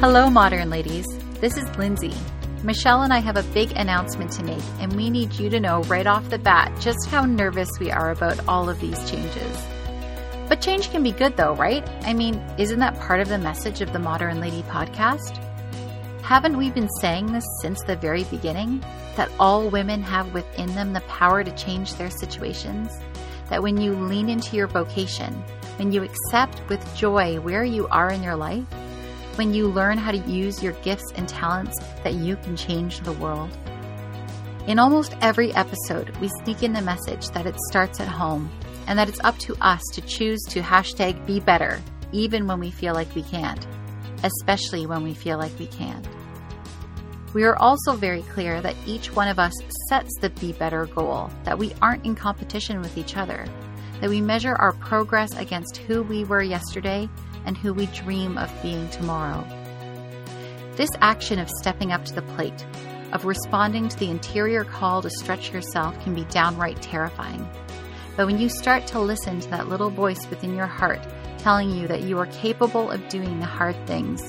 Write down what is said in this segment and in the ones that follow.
Hello, modern ladies. This is Lindsay. Michelle and I have a big announcement to make, and we need you to know right off the bat just how nervous we are about all of these changes. But change can be good, though, right? I mean, isn't that part of the message of the Modern Lady podcast? Haven't we been saying this since the very beginning? That all women have within them the power to change their situations? That when you lean into your vocation, when you accept with joy where you are in your life, when you learn how to use your gifts and talents that you can change the world. In almost every episode, we sneak in the message that it starts at home and that it's up to us to choose to hashtag be better, even when we feel like we can't, especially when we feel like we can't. We are also very clear that each one of us sets the be better goal, that we aren't in competition with each other, that we measure our progress against who we were yesterday and who we dream of being tomorrow. This action of stepping up to the plate, of responding to the interior call to stretch yourself, can be downright terrifying. But when you start to listen to that little voice within your heart telling you that you are capable of doing the hard things,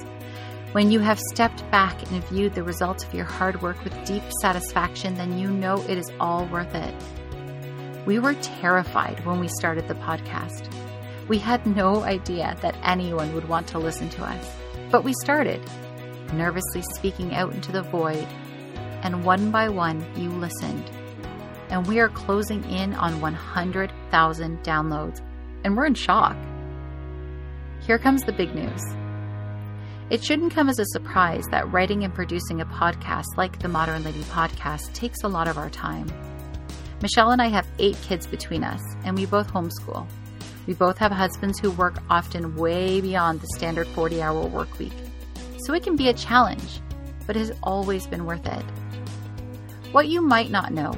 when you have stepped back and viewed the results of your hard work with deep satisfaction, then you know it is all worth it. We were terrified when we started the podcast. We had no idea that anyone would want to listen to us. But we started, nervously speaking out into the void, and one by one you listened. And we are closing in on 100,000 downloads, and we're in shock. Here comes the big news. It shouldn't come as a surprise that writing and producing a podcast like the Modern Lady podcast takes a lot of our time. Michelle and I have eight kids between us, and we both homeschool. We both have husbands who work often way beyond the standard 40 hour work week. So it can be a challenge, but it has always been worth it. What you might not know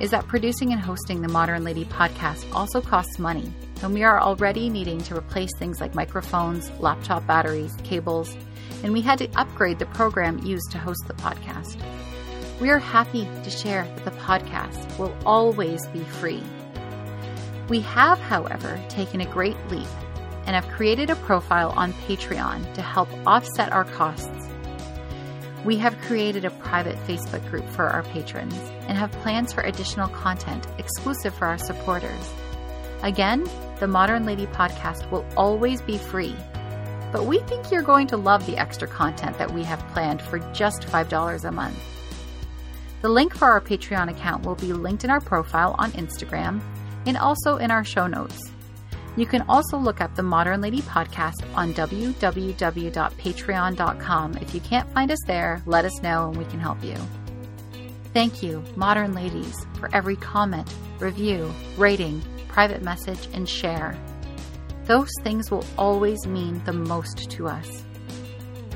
is that producing and hosting the Modern Lady podcast also costs money, and we are already needing to replace things like microphones, laptop batteries, cables, and we had to upgrade the program used to host the podcast. We are happy to share that the podcast will always be free we have, however, taken a great leap and have created a profile on Patreon to help offset our costs. We have created a private Facebook group for our patrons and have plans for additional content exclusive for our supporters. Again, the Modern Lady podcast will always be free, but we think you're going to love the extra content that we have planned for just $5 a month. The link for our Patreon account will be linked in our profile on Instagram and also in our show notes. You can also look up the Modern Lady podcast on www.patreon.com. If you can't find us there, let us know and we can help you. Thank you, Modern Ladies, for every comment, review, rating, private message, and share. Those things will always mean the most to us.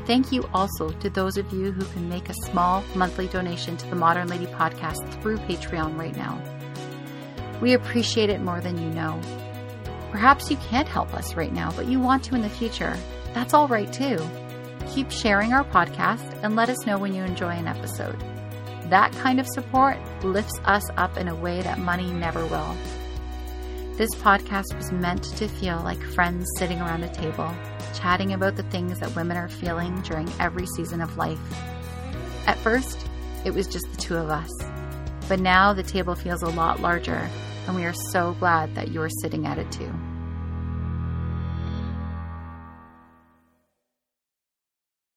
Thank you also to those of you who can make a small monthly donation to the Modern Lady podcast through Patreon right now. We appreciate it more than you know. Perhaps you can't help us right now, but you want to in the future. That's all right too. Keep sharing our podcast and let us know when you enjoy an episode. That kind of support lifts us up in a way that money never will. This podcast was meant to feel like friends sitting around a table, chatting about the things that women are feeling during every season of life. At first, it was just the two of us, but now the table feels a lot larger and we are so glad that you are sitting at it too.